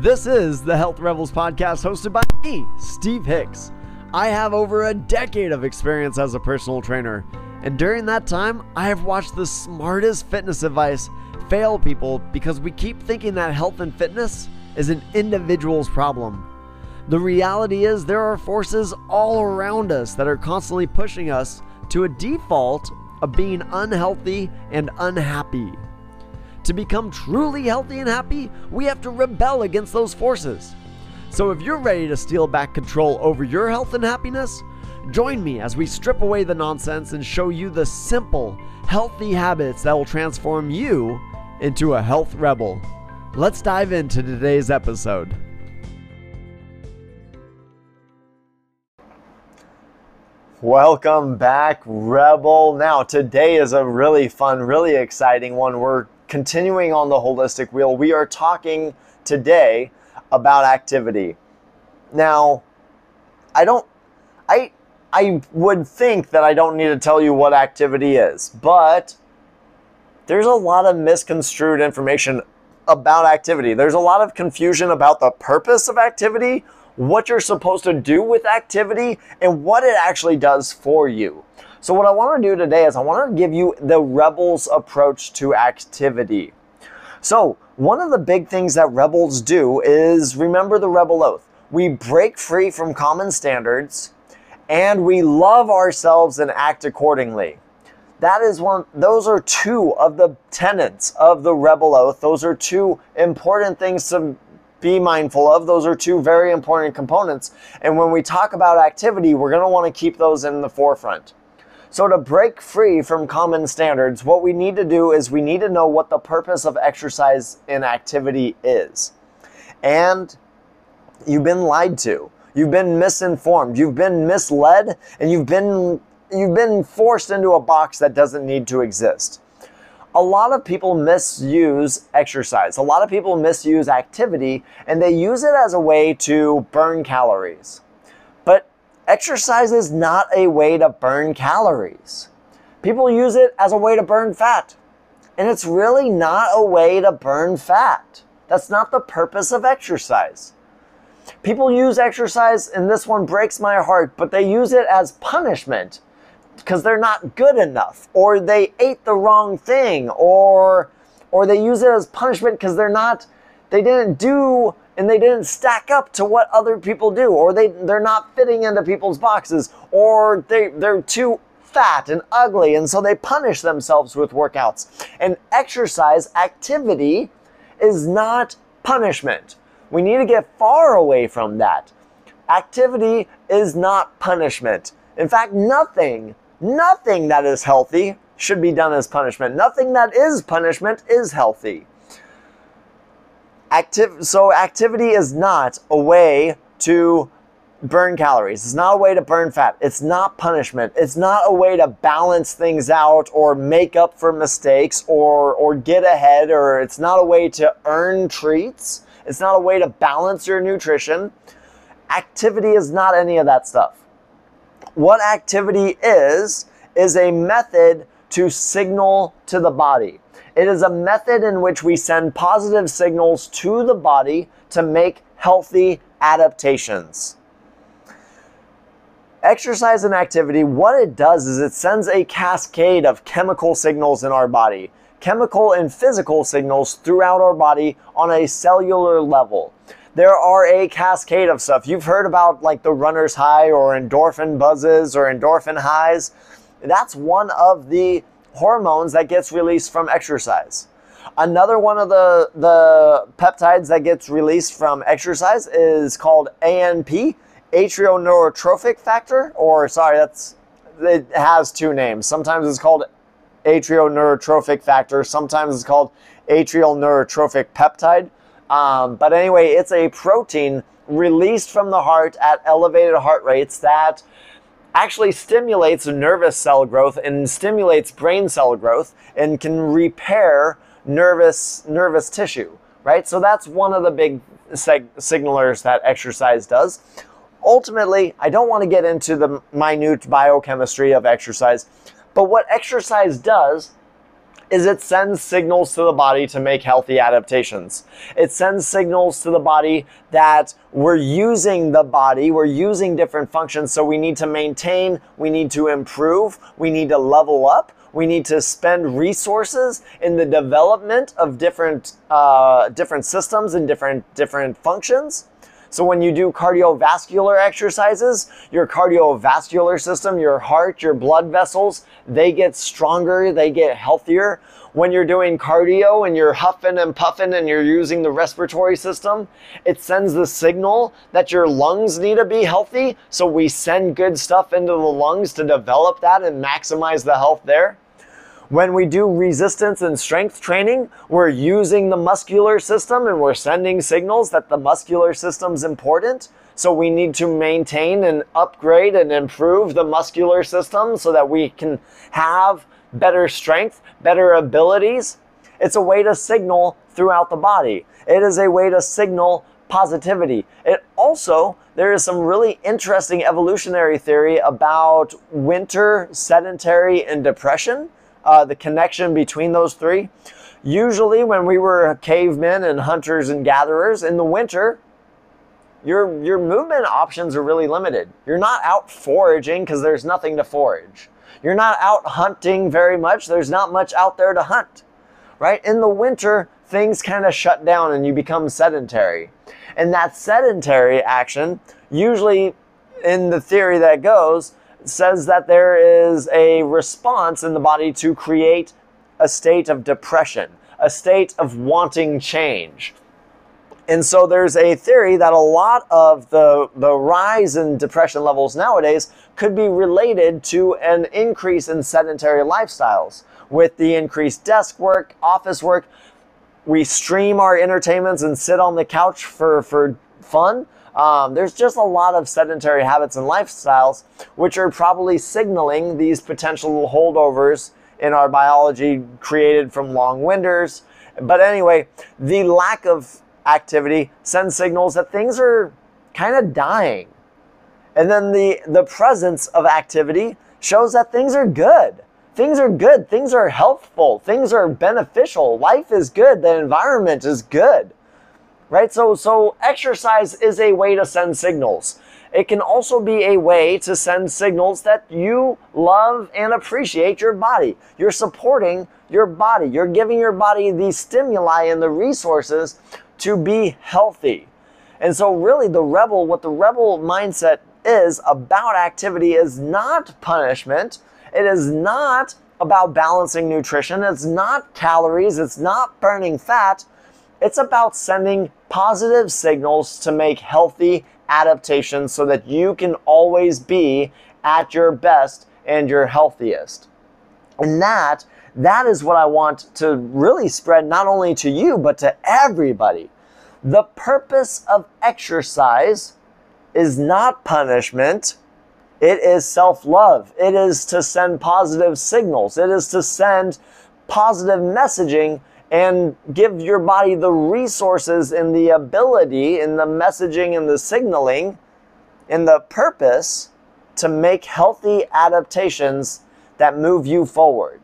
This is the Health Rebels podcast hosted by me, Steve Hicks. I have over a decade of experience as a personal trainer, and during that time, I have watched the smartest fitness advice fail people because we keep thinking that health and fitness is an individual's problem. The reality is, there are forces all around us that are constantly pushing us to a default of being unhealthy and unhappy. To become truly healthy and happy, we have to rebel against those forces. So if you're ready to steal back control over your health and happiness, join me as we strip away the nonsense and show you the simple, healthy habits that will transform you into a health rebel. Let's dive into today's episode. Welcome back, Rebel. Now, today is a really fun, really exciting one. We're continuing on the holistic wheel. We are talking today about activity. Now, I don't I I would think that I don't need to tell you what activity is, but there's a lot of misconstrued information about activity. There's a lot of confusion about the purpose of activity, what you're supposed to do with activity, and what it actually does for you. So, what I want to do today is I want to give you the Rebels approach to activity. So, one of the big things that rebels do is remember the rebel oath. We break free from common standards and we love ourselves and act accordingly. That is one those are two of the tenets of the rebel oath. Those are two important things to be mindful of. Those are two very important components. And when we talk about activity, we're going to want to keep those in the forefront. So, to break free from common standards, what we need to do is we need to know what the purpose of exercise and activity is. And you've been lied to. You've been misinformed. You've been misled and you've been you've been forced into a box that doesn't need to exist. A lot of people misuse exercise. A lot of people misuse activity and they use it as a way to burn calories. But exercise is not a way to burn calories. People use it as a way to burn fat. And it's really not a way to burn fat. That's not the purpose of exercise. People use exercise, and this one breaks my heart, but they use it as punishment because they're not good enough, or they ate the wrong thing, or or they use it as punishment because they're not they didn't do and they didn't stack up to what other people do, or they, they're not fitting into people's boxes, or they, they're too fat and ugly, and so they punish themselves with workouts. And exercise activity is not punishment. We need to get far away from that. Activity is not punishment. In fact, nothing, nothing that is healthy should be done as punishment. Nothing that is punishment is healthy. So activity is not a way to burn calories. It's not a way to burn fat. It's not punishment. It's not a way to balance things out or make up for mistakes or or get ahead or it's not a way to earn treats. It's not a way to balance your nutrition. Activity is not any of that stuff. What activity is is a method to signal to the body. It is a method in which we send positive signals to the body to make healthy adaptations. Exercise and activity, what it does is it sends a cascade of chemical signals in our body, chemical and physical signals throughout our body on a cellular level. There are a cascade of stuff. You've heard about like the runner's high or endorphin buzzes or endorphin highs. That's one of the hormones that gets released from exercise. Another one of the, the peptides that gets released from exercise is called ANP, atrioneurotrophic factor, or sorry, that's it has two names. Sometimes it's called atrioneurotrophic factor, sometimes it's called atrial neurotrophic peptide. Um, but anyway, it's a protein released from the heart at elevated heart rates that actually stimulates nervous cell growth and stimulates brain cell growth and can repair nervous nervous tissue right? So that's one of the big signalers that exercise does. Ultimately i don't want to get into the minute biochemistry of exercise but what exercise does is it sends signals to the body to make healthy adaptations. It sends signals to the body that we're using the body, we're using different functions, so we need to maintain, we need to improve, we need to level up, we need to spend resources in the development of different uh, different systems and different different functions. So when you do cardiovascular exercises, your cardiovascular system, your heart, your blood vessels, they get stronger, they get healthier. When you're doing cardio and you're huffing and puffing and you're using the respiratory system, it sends the signal that your lungs need to be healthy. So we send good stuff into the lungs to develop that and maximize the health there. When we do resistance and strength training, we're using the muscular system and we're sending signals that the muscular system's important. So we need to maintain and upgrade and improve the muscular system so that we can have better strength, better abilities. It's a way to signal throughout the body. It is a way to signal positivity. It also, there is some really interesting evolutionary theory about winter, sedentary, and depression uh, the connection between those three. Usually, when we were cavemen and hunters and gatherers in the winter, your your movement options are really limited. You're not out foraging because there's nothing to forage. You're not out hunting very much. There's not much out there to hunt. Right? In the winter, things kind of shut down and you become sedentary. And that sedentary action, usually in the theory that goes, says that there is a response in the body to create a state of depression, a state of wanting change. And so there's a theory that a lot of the, the rise in depression levels nowadays could be related to an increase in sedentary lifestyles. With the increased desk work, office work, we stream our entertainments and sit on the couch for, for fun. Um, there's just a lot of sedentary habits and lifestyles which are probably signaling these potential holdovers in our biology created from long winters. But anyway, the lack of activity sends signals that things are kind of dying. And then the, the presence of activity shows that things are good. Things are good. Things are healthful. Things are beneficial. Life is good. The environment is good right? So, so exercise is a way to send signals. It can also be a way to send signals that you love and appreciate your body. You're supporting your body. You're giving your body the stimuli and the resources to be healthy. And so, really, the rebel, what the rebel mindset is about activity is not punishment. It is not about balancing nutrition. It's not calories. It's not burning fat. It's about sending positive signals to make healthy adaptations so that you can always be at your best and your healthiest. And that that is what I want to really spread not only to you but to everybody. The purpose of exercise is not punishment. It is self-love. It is to send positive signals. It is to send positive messaging and give your body the resources and the ability and the messaging and the signaling and the purpose to make healthy adaptations that move you forward.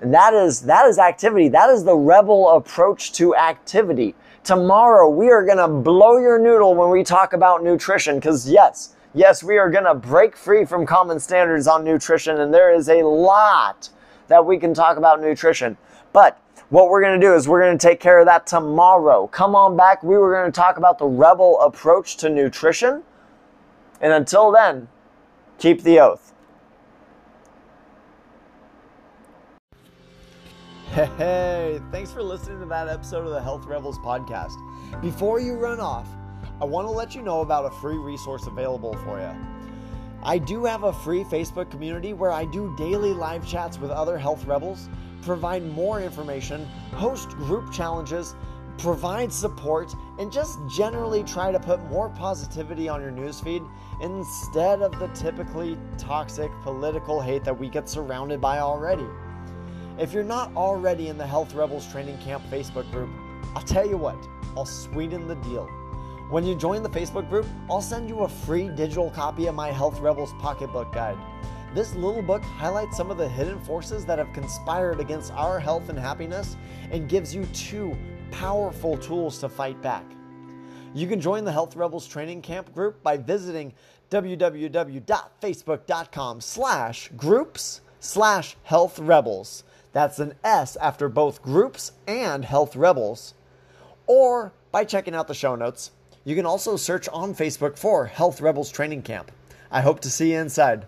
And that is that is activity. That is the rebel approach to activity. Tomorrow we are going to blow your noodle when we talk about nutrition cuz yes, yes, we are going to break free from common standards on nutrition and there is a lot that we can talk about nutrition. But what we're going to do is we're going to take care of that tomorrow. Come on back. We were going to talk about the rebel approach to nutrition. And until then, keep the oath. Hey, thanks for listening to that episode of the Health Rebels podcast. Before you run off, I want to let you know about a free resource available for you. I do have a free Facebook community where I do daily live chats with other health rebels provide more information, host group challenges, provide support, and just generally try to put more positivity on your newsfeed instead of the typically toxic political hate that we get surrounded by already. If you're not already in the Health Rebels Training Camp Facebook group, I'll tell you what, I'll sweeten the deal. When you join the Facebook group, I'll send you a free digital copy of my Health Rebels Pocketbook Guide. This little book highlights some of the hidden forces that have conspired against our health and happiness and gives you two powerful tools to fight back. You can join the Health Rebels training camp group by visiting www.facebook.com slash groups slash health rebels. That's an S after both groups and health rebels. Or by checking out the show notes. You can also search on Facebook for Health Rebels Training Camp. I hope to see you inside.